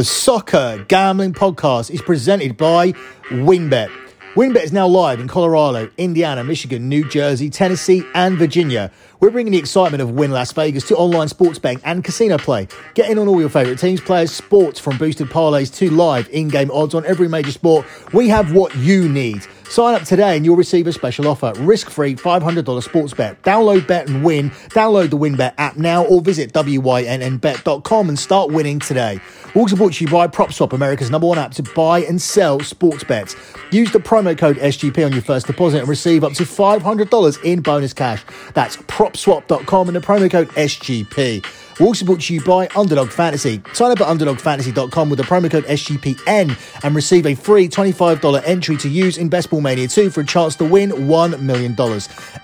The Soccer Gambling Podcast is presented by WynnBET. WynnBET is now live in Colorado, Indiana, Michigan, New Jersey, Tennessee, and Virginia. We're bringing the excitement of Wynn Las Vegas to online sports betting and casino play. Get in on all your favorite teams, players, sports, from boosted parlays to live in-game odds on every major sport. We have what you need. Sign up today and you'll receive a special offer. Risk-free $500 sports bet. Download Bet and win. Download the WynnBET app now or visit wynnbet.com and start winning today. Also brought to you by PropSwap, America's number one app to buy and sell sports bets. Use the promo code SGP on your first deposit and receive up to $500 in bonus cash. That's PropSwap.com and the promo code SGP. We're also brought to you by Underdog Fantasy. Sign up at UnderdogFantasy.com with the promo code SGPN and receive a free $25 entry to use in Best Ball Mania 2 for a chance to win $1 million.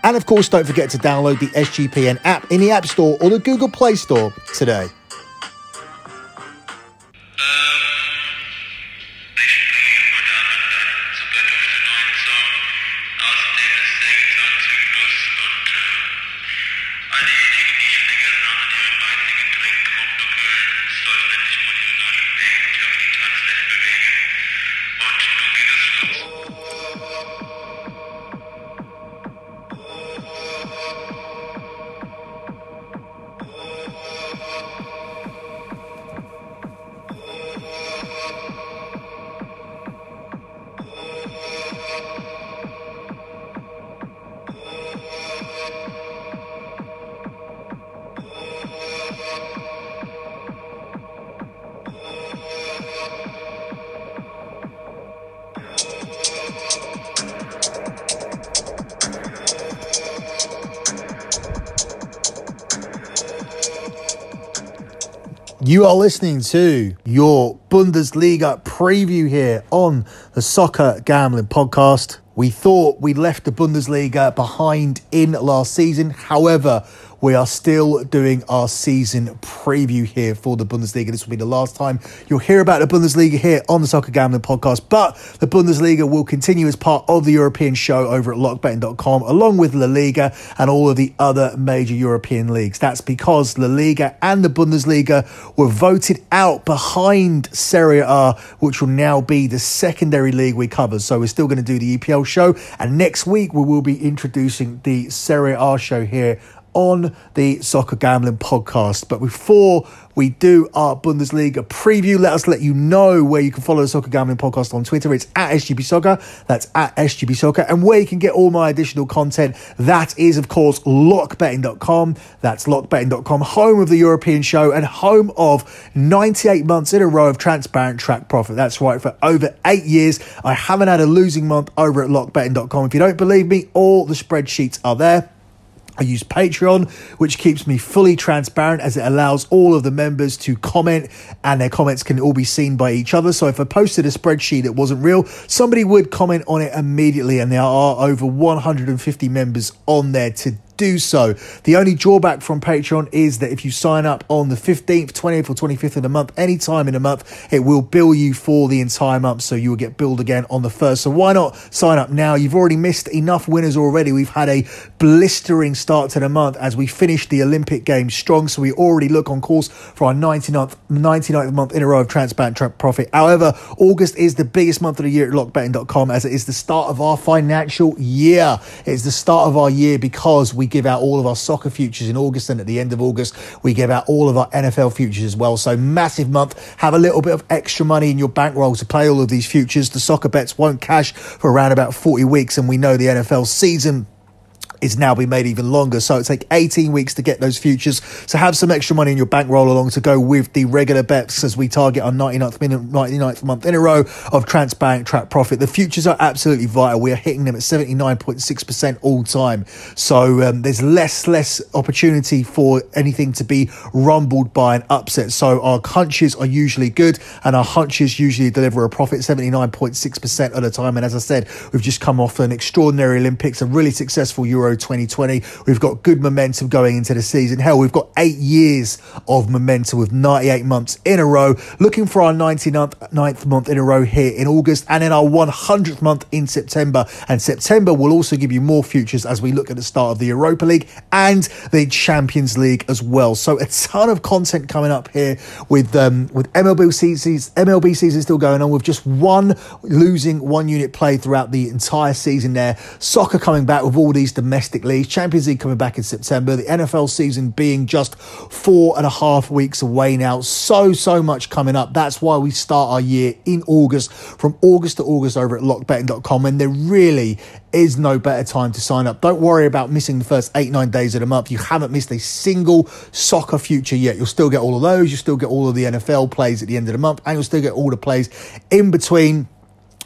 And of course, don't forget to download the SGPN app in the App Store or the Google Play Store today. You are listening to your Bundesliga preview here on the Soccer Gambling Podcast. We thought we left the Bundesliga behind in last season. However, we are still doing our season preview here for the Bundesliga. This will be the last time you'll hear about the Bundesliga here on the Soccer Gambling Podcast. But the Bundesliga will continue as part of the European show over at lockbetting.com, along with La Liga and all of the other major European leagues. That's because La Liga and the Bundesliga were voted out behind Serie A, which will now be the secondary league we cover. So we're still going to do the EPL show. And next week, we will be introducing the Serie A show here on the Soccer Gambling Podcast. But before we do our Bundesliga preview, let us let you know where you can follow the Soccer Gambling Podcast on Twitter. It's at SGB Soccer. That's at SGB Soccer. And where you can get all my additional content, that is, of course, lockbetting.com. That's lockbetting.com, home of the European show and home of 98 months in a row of transparent track profit. That's right, for over eight years, I haven't had a losing month over at lockbetting.com. If you don't believe me, all the spreadsheets are there. I use Patreon, which keeps me fully transparent as it allows all of the members to comment and their comments can all be seen by each other. So if I posted a spreadsheet that wasn't real, somebody would comment on it immediately. And there are over 150 members on there today do so. The only drawback from Patreon is that if you sign up on the 15th, 20th, or 25th of the month, any time in a month, it will bill you for the entire month. So you will get billed again on the first. So why not sign up now? You've already missed enough winners already. We've had a blistering start to the month as we finished the Olympic Games strong. So we already look on course for our 99th, 99th month in a row of transparent tra- profit. However, August is the biggest month of the year at lockbetting.com as it is the start of our financial year. It's the start of our year because we give out all of our soccer futures in August and at the end of August we give out all of our NFL futures as well. So massive month. Have a little bit of extra money in your bankroll to play all of these futures. The soccer bets won't cash for around about 40 weeks and we know the NFL season is now been made even longer. So it take 18 weeks to get those futures. So have some extra money in your bankroll along to go with the regular bets as we target our 99th, minute, 99th month in a row of transparent track profit. The futures are absolutely vital. We are hitting them at 79.6% all time. So um, there's less, less opportunity for anything to be rumbled by an upset. So our hunches are usually good and our hunches usually deliver a profit 79.6% at a time. And as I said, we've just come off an extraordinary Olympics, a really successful Euro 2020. We've got good momentum going into the season. Hell, we've got eight years of momentum with 98 months in a row. Looking for our 99th month in a row here in August and in our 100th month in September. And September will also give you more futures as we look at the start of the Europa League and the Champions League as well. So a ton of content coming up here with um, with MLB seasons, MLB season still going on with just one losing one unit play throughout the entire season there. Soccer coming back with all these domestic leagues, Champions League coming back in September, the NFL season being just four and a half weeks away now. So, so much coming up. That's why we start our year in August, from August to August over at lockbetting.com. And there really is no better time to sign up. Don't worry about missing the first eight, nine days of the month. You haven't missed a single soccer future yet. You'll still get all of those. You'll still get all of the NFL plays at the end of the month, and you'll still get all the plays in between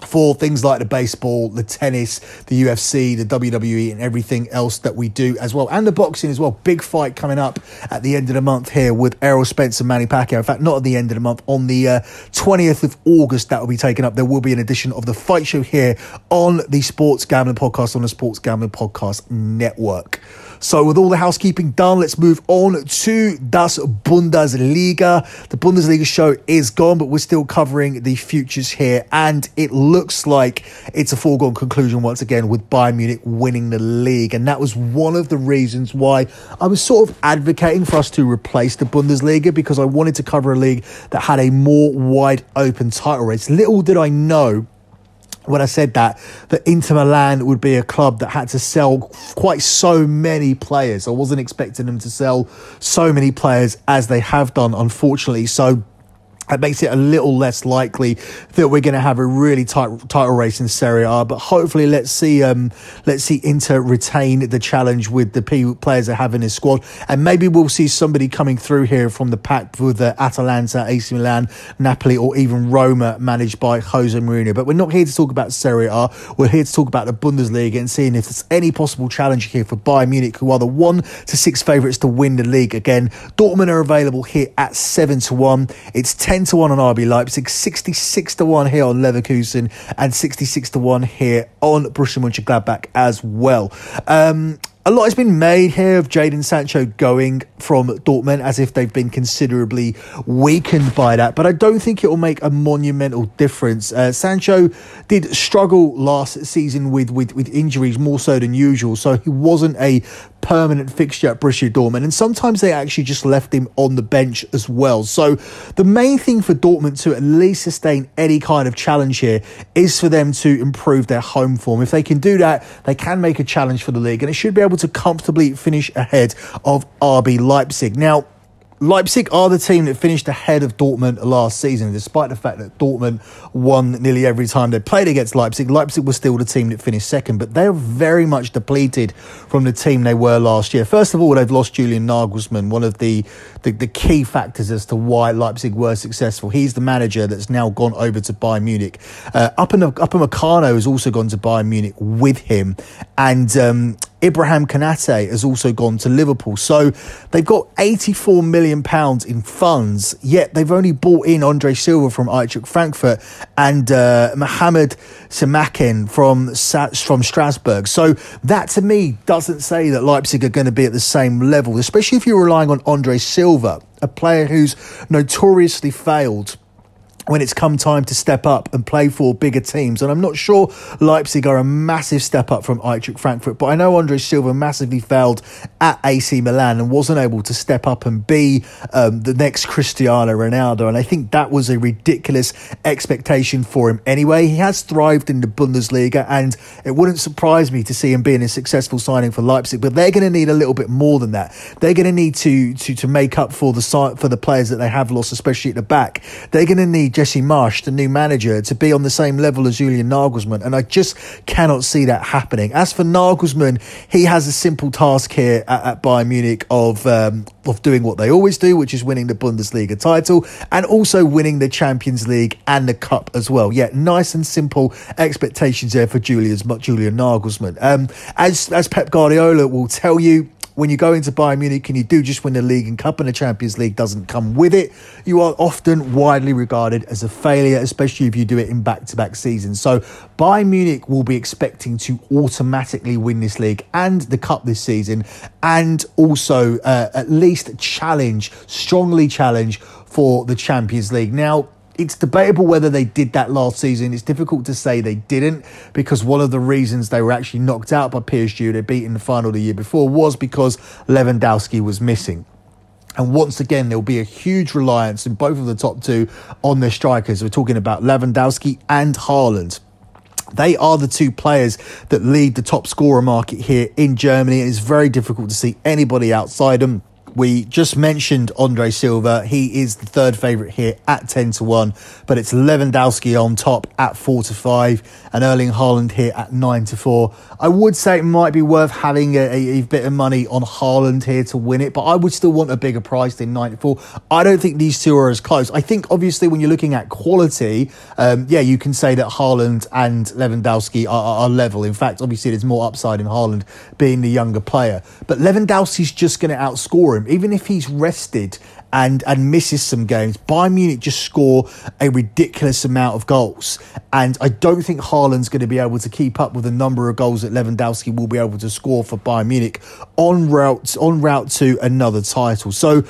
for things like the baseball, the tennis, the UFC, the WWE, and everything else that we do as well, and the boxing as well. Big fight coming up at the end of the month here with Errol Spence and Manny Pacquiao. In fact, not at the end of the month, on the uh, 20th of August, that will be taken up. There will be an edition of the fight show here on the Sports Gambling Podcast on the Sports Gambling Podcast Network. So, with all the housekeeping done, let's move on to Das Bundesliga. The Bundesliga show is gone, but we're still covering the futures here, and it looks like it's a foregone conclusion once again with Bayern Munich winning the league. And that was one of the reasons why I was sort of advocating for us to replace the Bundesliga because I wanted to cover a league that had a more wide open title race. Little did I know when I said that, that Inter Milan would be a club that had to sell quite so many players. I wasn't expecting them to sell so many players as they have done, unfortunately. So that makes it a little less likely that we're going to have a really tight title race in Serie A. But hopefully, let's see um, let's see Inter retain the challenge with the players they have in his squad, and maybe we'll see somebody coming through here from the pack with Atalanta, AC Milan, Napoli, or even Roma, managed by Jose Mourinho. But we're not here to talk about Serie A. We're here to talk about the Bundesliga and seeing if there's any possible challenge here for Bayern Munich, who are the one to six favourites to win the league again. Dortmund are available here at seven to one. It's ten to 1 on RB Leipzig, 66 to 1 here on Leverkusen, and 66 to 1 here on Borussia Mönchengladbach as well. Um, a lot has been made here of Jadon Sancho going from Dortmund as if they've been considerably weakened by that, but I don't think it will make a monumental difference. Uh, Sancho did struggle last season with, with, with injuries more so than usual, so he wasn't a permanent fixture at Borussia Dortmund, and sometimes they actually just left him on the bench as well. So the main thing for Dortmund to at least sustain any kind of challenge here is for them to improve their home form. If they can do that, they can make a challenge for the league, and it should be able to comfortably finish ahead of RB Leipzig. Now, Leipzig are the team that finished ahead of Dortmund last season, despite the fact that Dortmund won nearly every time they played against Leipzig. Leipzig was still the team that finished second, but they're very much depleted from the team they were last year. First of all, they've lost Julian Nagelsmann, one of the, the, the key factors as to why Leipzig were successful. He's the manager that's now gone over to Bayern Munich. Uh, Upper, Upamecano has also gone to Bayern Munich with him, and um, Ibrahim Konate has also gone to Liverpool. So they've got 84 million pounds in funds, yet they've only bought in Andre Silva from Eintracht Frankfurt and uh, Mohamed Simakan from from Strasbourg. So that to me doesn't say that Leipzig are going to be at the same level, especially if you're relying on Andre Silva, a player who's notoriously failed when it's come time to step up and play for bigger teams. And I'm not sure Leipzig are a massive step up from Eintracht Frankfurt, but I know Andre Silva massively failed at AC Milan and wasn't able to step up and be um, the next Cristiano Ronaldo. And I think that was a ridiculous expectation for him anyway. He has thrived in the Bundesliga, and it wouldn't surprise me to see him being a successful signing for Leipzig. But they're going to need a little bit more than that. They're going to need to to to make up for the for the players that they have lost, especially at the back. They're going to need Jesse Marsch, the new manager, to be on the same level as Julian Nagelsmann, and I just cannot see that happening. As for Nagelsmann, he has a simple task here at, at Bayern Munich of um, of doing what they always do, which is winning the Bundesliga title and also winning the Champions League and the Cup as well. Yeah, nice and simple expectations there for Julian's Julian Nagelsmann. Um, as as Pep Guardiola will tell you when you go into Bayern Munich and you do just win the league and cup and the Champions League doesn't come with it, you are often widely regarded as a failure, especially if you do it in back to back seasons. So Bayern Munich will be expecting to automatically win this league and the cup this season, and also uh, at least challenge, strongly challenge for the Champions League. Now, it's debatable whether they did that last season. It's difficult to say they didn't because one of the reasons they were actually knocked out by PSG, they beat in the final the year before, was because Lewandowski was missing. And once again, there'll be a huge reliance in both of the top two on their strikers. We're talking about Lewandowski and Haaland. They are the two players that lead the top scorer market here in Germany. It's very difficult to see anybody outside them. We just mentioned Andre Silva. He is the third favourite here at 10 to 1, but it's Lewandowski on top at 4 to 5 and Erling Haaland here at 9 to 4. I would say it might be worth having a, a, bit of money on Haaland here to win it, but I would still want a bigger price than 94. I don't think these two are as close. I think obviously when you're looking at quality, um, yeah, you can say that Haaland and Lewandowski are, are level. In fact, obviously there's more upside in Haaland being the younger player, but Lewandowski's just going to outscore him even if he's rested and and misses some games, Bayern Munich just score a ridiculous amount of goals. And I don't think Haaland's going to be able to keep up with the number of goals that Lewandowski will be able to score for Bayern Munich on route on route to another title. So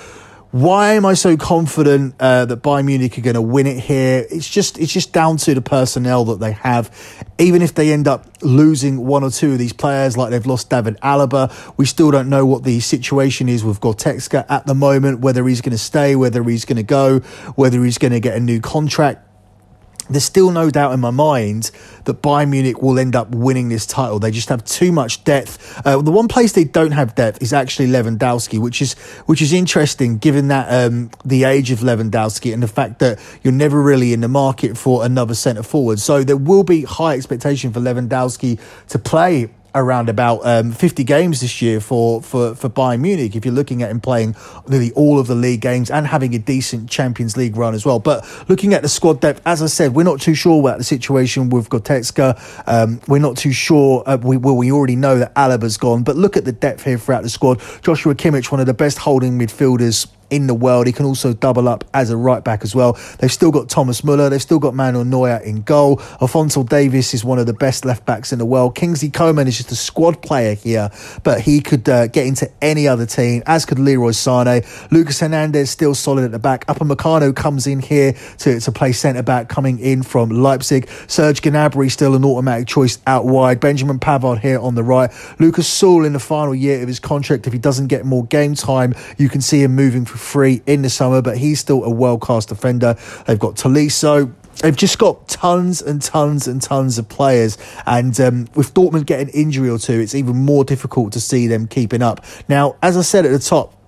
why am I so confident uh, that Bayern Munich are going to win it here? It's just it's just down to the personnel that they have. Even if they end up losing one or two of these players, like they've lost David Alaba, we still don't know what the situation is with Goretzka at the moment. Whether he's going to stay, whether he's going to go, whether he's going to get a new contract there's still no doubt in my mind that Bayern Munich will end up winning this title. They just have too much depth. Uh, the one place they don't have depth is actually Lewandowski, which is which is interesting given that um, the age of Lewandowski and the fact that you're never really in the market for another centre forward. So there will be high expectation for Lewandowski to play around about um, 50 games this year for, for, for Bayern Munich if you're looking at him playing nearly all of the league games and having a decent Champions League run as well. But looking at the squad depth, as I said, we're not too sure about the situation with Goretzka. Um, we're not too sure. Uh, we, well, we already know that Alaba's gone, but look at the depth here throughout the squad. Joshua Kimmich, one of the best holding midfielders in the world. He can also double up as a right back as well. They've still got Thomas Muller. They've still got Manuel Neuer in goal. Alphonso Davies is one of the best left backs in the world. Kingsley Coman is just a squad player here, but he could uh, get into any other team, as could Leroy Sane. Lucas Hernandez still solid at the back. Upamecano comes in here to, to play centre back, coming in from Leipzig. Serge Gnabry still an automatic choice out wide. Benjamin Pavard here on the right. Niklas Süle in the final year of his contract. If he doesn't get more game time, you can see him moving for free in the summer, but he's still a world class defender. They've got Tolisso. They've just got tons and tons and tons of players, and um, with Dortmund getting injury or two, it's even more difficult to see them keeping up. Now, as I said at the top,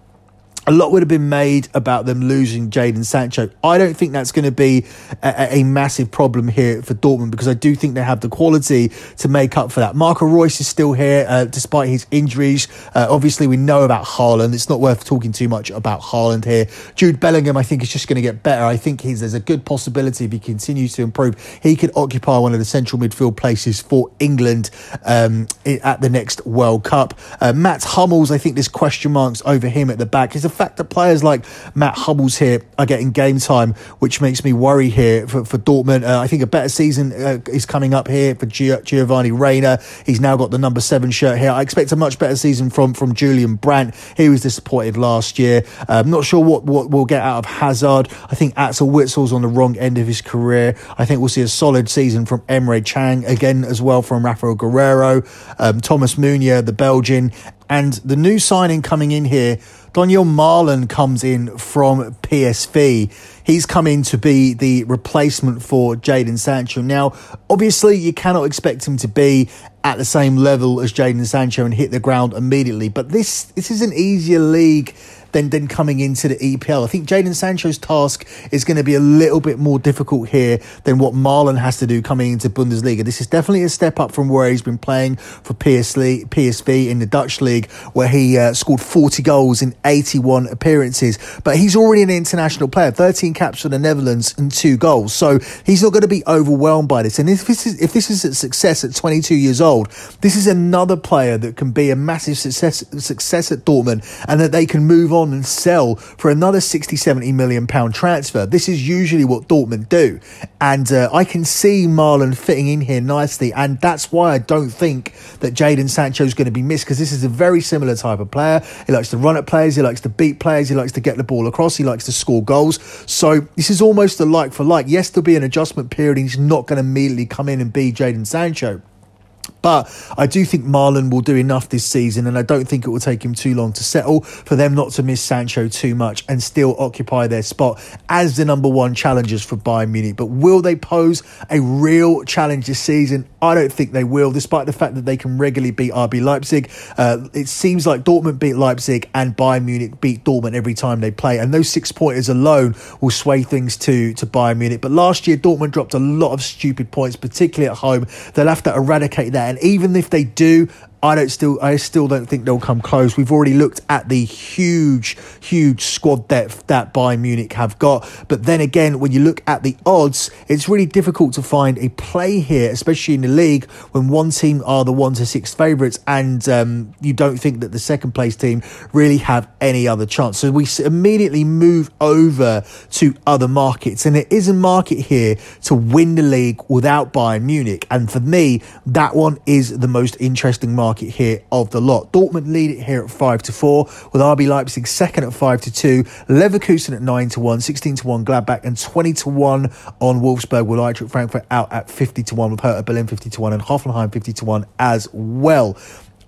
a lot would have been made about them losing Jadon Sancho. I don't think that's going to be a, a, massive problem here for Dortmund because I do think they have the quality to make up for that. Marco Reus is still here uh, despite his injuries. Uh, obviously, we know about Haaland. It's not worth talking too much about Haaland here. Jude Bellingham, I think, is just going to get better. I think there's a good possibility if he continues to improve, he could occupy one of the central midfield places for England um, at the next World Cup. Uh, Mats Hummels, I think there's question marks over him at the back. He's a fact that players like Mats Hummels here are getting game time, which makes me worry here for, for Dortmund. Uh, I think a better season uh, is coming up here for Giovanni Reyna. He's now got the number seven shirt here. I expect a much better season from, from Julian Brandt. He was disappointed last year. I'm not sure what, what we'll get out of Hazard. I think Axel Witsel's on the wrong end of his career. I think we'll see a solid season from Emre Can again as well from Raphaël Guerreiro, um, Thomas Meunier, the Belgian, and the new signing coming in here, Donyell Malen comes in from PSV. He's come in to be the replacement for Jadon Sancho. Now, obviously, you cannot expect him to be at the same level as Jadon Sancho and hit the ground immediately, but this this is an easier league than, than coming into the EPL. I think Jadon Sancho's task is going to be a little bit more difficult here than what Malen has to do coming into Bundesliga. This is definitely a step up from where he's been playing for PSV, PSV in the Dutch league, where he uh, scored 40 goals in 81 appearances. But he's already an international player, 13 caps for the Netherlands and two goals. So he's not going to be overwhelmed by this. And if this is if this is a success at 22 years old, this is another player that can be a massive success success at Dortmund and that they can move on and sell for another 60, 70 million pound transfer. This is usually what Dortmund do. And uh, I can see Malen fitting in here nicely. And that's why I don't think that Jadon Sancho is going to be missed because this is a very similar type of player. He likes to run at players, he likes to beat players, he likes to get the ball across, he likes to score goals. So this is almost a like for like. Yes, there'll be an adjustment period. He's not going to immediately come in and be Jadon Sancho. But I do think Malen will do enough this season, and I don't think it will take him too long to settle for them not to miss Sancho too much and still occupy their spot as the number one challengers for Bayern Munich. But will they pose a real challenge this season? I don't think they will, despite the fact that they can regularly beat RB Leipzig. Uh, it seems like Dortmund beat Leipzig and Bayern Munich beat Dortmund every time they play, and those six pointers alone will sway things to, to Bayern Munich. But last year, Dortmund dropped a lot of stupid points, particularly at home. They'll have to eradicate that. And even if they do, I don't still I still don't think they'll come close. We've already looked at the huge, huge squad depth that Bayern Munich have got. But then again, when you look at the odds, it's really difficult to find a play here, especially in the league, when one team are the one to six favourites and um, you don't think that the second place team really have any other chance. So we immediately move over to other markets, and there is a market here to win the league without Bayern Munich. And for me, that one is the most interesting market market here of the lot. Dortmund lead it here at 5 to 4, with RB Leipzig second at 5 to 2, Leverkusen at 9 to 1, 16 to 1 Gladbach, and 20 to 1 on Wolfsburg, with Eintracht Frankfurt out at 50 to 1, with Hertha Berlin 50 to 1, and Hoffenheim 50 to 1 as well.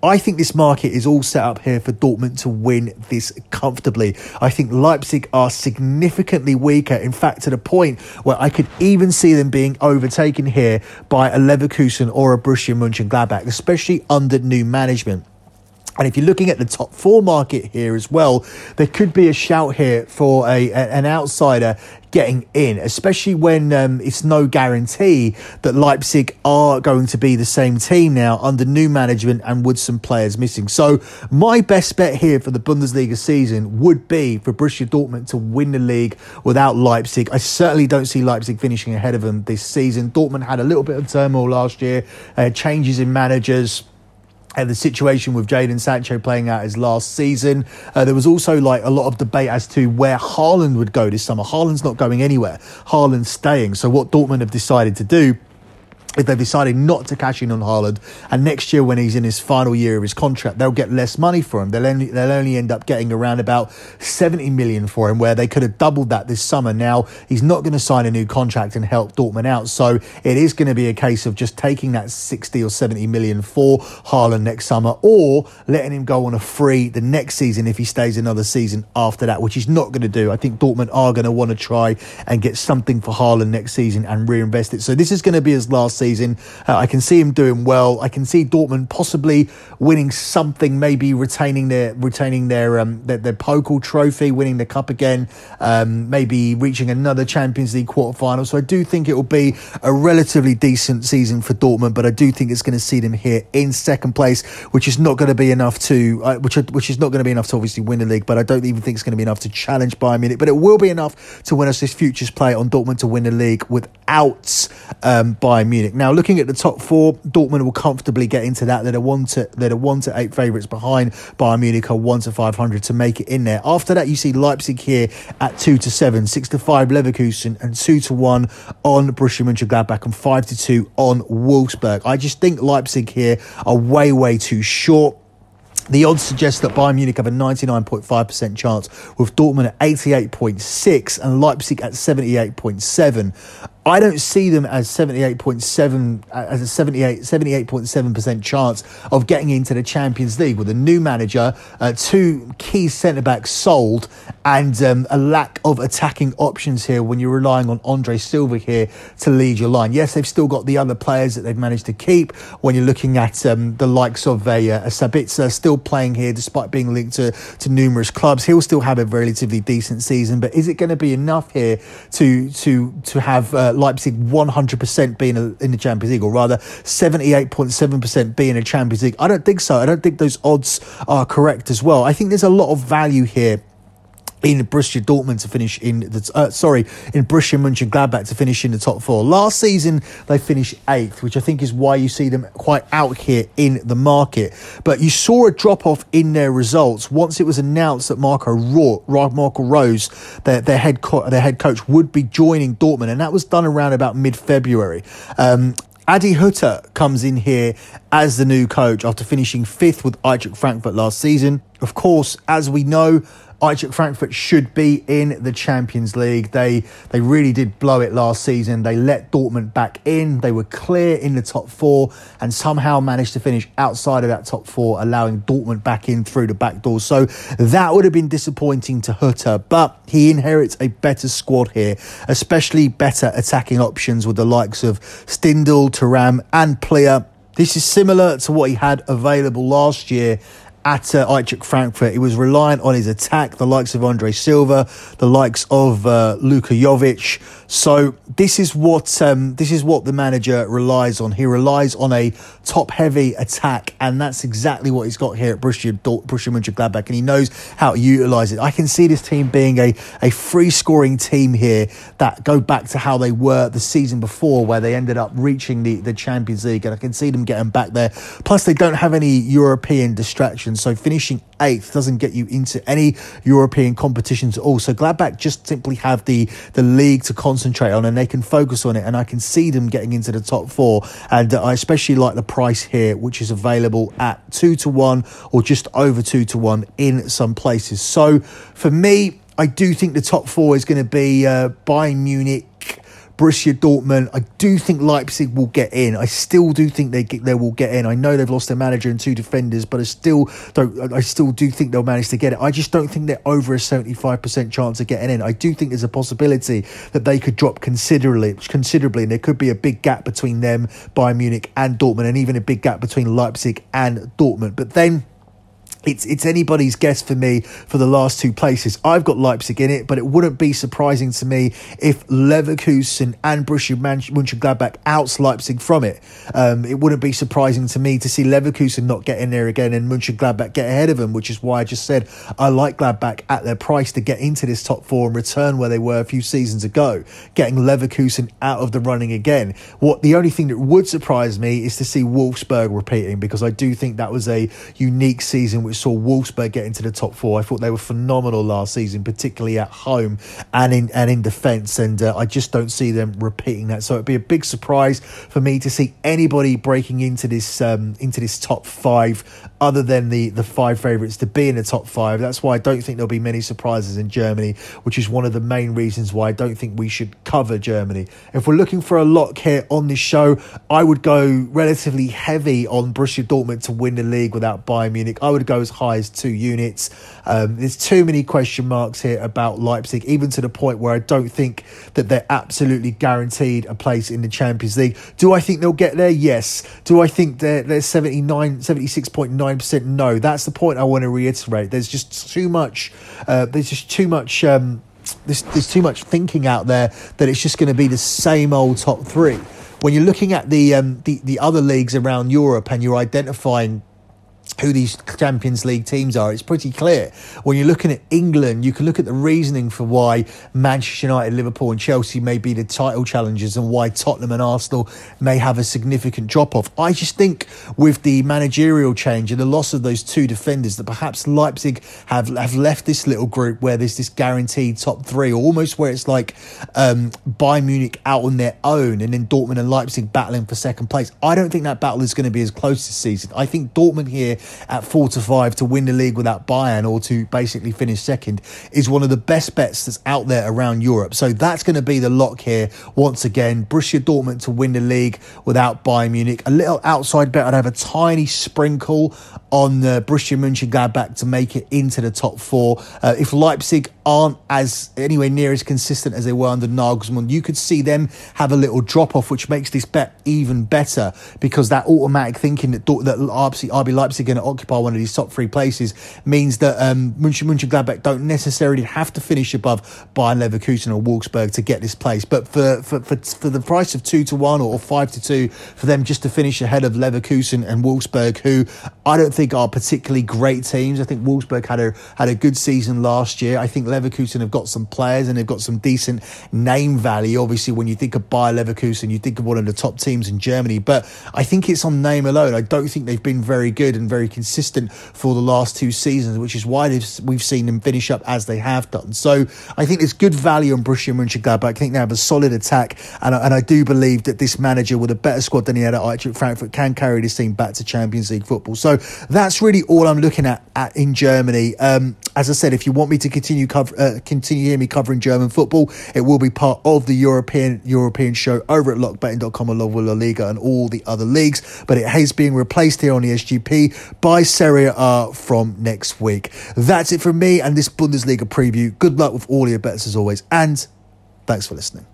I think this market is all set up here for Dortmund to win this comfortably. I think Leipzig are significantly weaker, in fact, to the point where I could even see them being overtaken here by a Leverkusen or a Borussia Mönchengladbach, especially under new management. And if you're looking at the top four market here as well, there could be a shout here for a, an outsider getting in, especially when um, it's no guarantee that Leipzig are going to be the same team now under new management and with some players missing. So my best bet here for the Bundesliga season would be for Borussia Dortmund to win the league without Leipzig. I certainly don't see Leipzig finishing ahead of them this season. Dortmund had a little bit of turmoil last year, uh, changes in managers and the situation with Jadon Sancho playing out his last season. Uh, there was also like a lot of debate as to where Haaland would go this summer. Haaland's not going anywhere. Haaland's staying. So what Dortmund have decided to do if they've decided not to cash in on Haaland, and next year when he's in his final year of his contract, they'll get less money for him. They'll only they'll only end up getting around about seventy million for him, where they could have doubled that this summer. Now he's not going to sign a new contract and help Dortmund out, so it is going to be a case of just taking that sixty or seventy million for Haaland next summer, or letting him go on a free the next season if he stays another season after that, which he's not going to do. I think Dortmund are going to want to try and get something for Haaland next season and reinvest it. So this is going to be his last season season. Uh, I can see him doing well. I can see Dortmund possibly winning something, maybe retaining their retaining their um, their, their Pokal trophy, winning the cup again, um, maybe reaching another Champions League quarter final. So I do think it will be a relatively decent season for Dortmund, but I do think it's going to see them here in second place, which is not going to be enough to uh, which which is not going to be enough to obviously win the league. But I don't even think it's going to be enough to challenge Bayern Munich. But it will be enough to win us this futures play on Dortmund to win the league without um, Bayern Munich. Now, looking at the top four, Dortmund will comfortably get into that. They're a one to they're a one to eight favourites behind Bayern Munich are one to five hundred to make it in there. After that, you see Leipzig here at two to seven, six to five Leverkusen, and two to one on Borussia Mönchengladbach, and five to two on Wolfsburg. I just think Leipzig here are way way too short. The odds suggest that Bayern Munich have a 99.5% chance, with Dortmund at 88.6 and Leipzig at 78.7. I don't see them as 78.7 as a 78 78.7% chance of getting into the Champions League with a new manager, uh, two key centre backs sold, and um, a lack of attacking options here when you're relying on Andre Silva here to lead your line. Yes, they've still got the other players that they've managed to keep. When you're looking at um, the likes of a, a Sabitzer still playing here despite being linked to, to numerous clubs, he'll still have a relatively decent season. But is it going to be enough here to to to have uh, Leipzig 100% being a, in the Champions League, or rather 78.7% being a Champions League? I don't think so. I don't think those odds are correct as well. I think there's a lot of value here in Borussia Dortmund to finish in the uh, sorry in Borussia Mönchengladbach to finish in the top four. Last season they finished eighth, which I think is why you see them quite out here in the market. But you saw a drop off in their results once it was announced that Marco Ro- Marco Rose, their their head co- their head coach, would be joining Dortmund, and that was done around about mid February. Um, Adi Hütter comes in here as the new coach after finishing fifth with Eintracht Frankfurt last season. Of course, as we know, Eintracht Frankfurt should be in the Champions League. They they really did blow it last season. They let Dortmund back in. They were clear in the top four and somehow managed to finish outside of that top four, allowing Dortmund back in through the back door. So that would have been disappointing to Hütter, but he inherits a better squad here, especially better attacking options with the likes of Stindl, Thuram, and Pléa. This is similar to what he had available last year at uh, Eintracht Frankfurt. He was reliant on his attack, the likes of Andre Silva, the likes of uh, Luka Jovic. So this is what um, this is what the manager relies on. He relies on a top-heavy attack, and that's exactly what he's got here at Borussia, Borussia Mönchengladbach, and he knows how to utilise it. I can see this team being a, a free-scoring team here that go back to how they were the season before, where they ended up reaching the, the Champions League, and I can see them getting back there. Plus, they don't have any European distractions, so finishing eighth doesn't get you into any European competitions at all. So Gladbach just simply have the the league to concentrate on, and they can focus on it. And I can see them getting into the top four. And I especially like the price here, which is available at two to one or just over two to one in some places. So for me. I do think the top four is going to be uh, Bayern Munich, Borussia Dortmund. I do think Leipzig will get in. I still do think they get, they will get in. I know they've lost their manager and two defenders, but I still don't. I still do think they'll manage to get it. I just don't think they're over a seventy five percent chance of getting in. I do think there's a possibility that they could drop considerably, considerably, and there could be a big gap between them, Bayern Munich, and Dortmund, and even a big gap between Leipzig and Dortmund. But then it's it's anybody's guess for me for the last two places. I've got Leipzig in it, but it wouldn't be surprising to me if Leverkusen and Borussia Mönchengladbach outs Leipzig from it. Um, it wouldn't be surprising to me to see Leverkusen not get in there again and Mönchengladbach get ahead of them, which is why I just said I like Gladbach at their price to get into this top four and return where they were a few seasons ago, getting Leverkusen out of the running again. What the only thing that would surprise me is to see Wolfsburg repeating because I do think that was a unique season which saw Wolfsburg get into the top four. I thought they were phenomenal last season, particularly at home and in and in defence. And uh, I just don't see them repeating that. So it'd be a big surprise for me to see anybody breaking into this um, into this top five, other than the the five favourites to be in the top five. That's why I don't think there'll be many surprises in Germany, which is one of the main reasons why I don't think we should cover Germany. If we're looking for a lock here on this show, I would go relatively heavy on Borussia Dortmund to win the league without Bayern Munich. I would go as high as two units. Um, there's too many question marks here about Leipzig, even to the point where I don't think that they're absolutely guaranteed a place in the Champions League. Do I think they'll get there? Yes. Do I think they're, they're 79, 76.9%? No. That's the point I want to reiterate. There's just too much, uh, there's just too much. Um, there's, there's too much thinking out there that it's just going to be the same old top three. When you're looking at the um, the, the other leagues around Europe and you're identifying who these Champions League teams are, it's pretty clear. When you're looking at England, you can look at the reasoning for why Manchester United, Liverpool, and Chelsea may be the title challengers and why Tottenham and Arsenal may have a significant drop off. I just think with the managerial change and the loss of those two defenders, that perhaps Leipzig have, have left this little group where there's this guaranteed top three, or almost where it's like um, Bayern Munich out on their own and then Dortmund and Leipzig battling for second place. I don't think that battle is going to be as close this season. I think Dortmund here at four to five to win the league without Bayern or to basically finish second is one of the best bets that's out there around Europe. So that's going to be the lock here once again. Borussia Dortmund to win the league without Bayern Munich. A little outside bet. I'd have a tiny sprinkle on uh, Borussia Mönchengladbach to make it into the top four. Uh, if Leipzig aren't as anywhere near as consistent as they were under Nagelsmann, you could see them have a little drop off, which makes this bet even better because that automatic thinking that that RB Leipzig are going to occupy one of these top three places means that um, Mönchengladbach don't necessarily have to finish above Bayern Leverkusen or Wolfsburg to get this place, but for for, for, for the price of two to one or five to two for them just to finish ahead of Leverkusen and Wolfsburg, who I don't think are particularly great teams. I think Wolfsburg had a had a good season last year. I think Leverkusen have got some players and they've got some decent name value. Obviously, when you think of Bayer Leverkusen, you think of one of the top teams in Germany. But I think it's on name alone. I don't think they've been very good and very consistent for the last two seasons, which is why we've seen them finish up as they have done. So I think there's good value on Borussia Mönchengladbach. I think they have a solid attack, and I, and I do believe that this manager with a better squad than he had at Eintracht Frankfurt can carry this team back to Champions League football. So that's really all I'm looking at, at in Germany. Um, as I said, if you want me to continue cover, uh, continue me covering German football, it will be part of the European European show over at lockbetting.com along with La Liga and all the other leagues. But it has been replaced here on the SGP by Serie A from next week. That's it from me and this Bundesliga preview. Good luck with all your bets as always, and thanks for listening.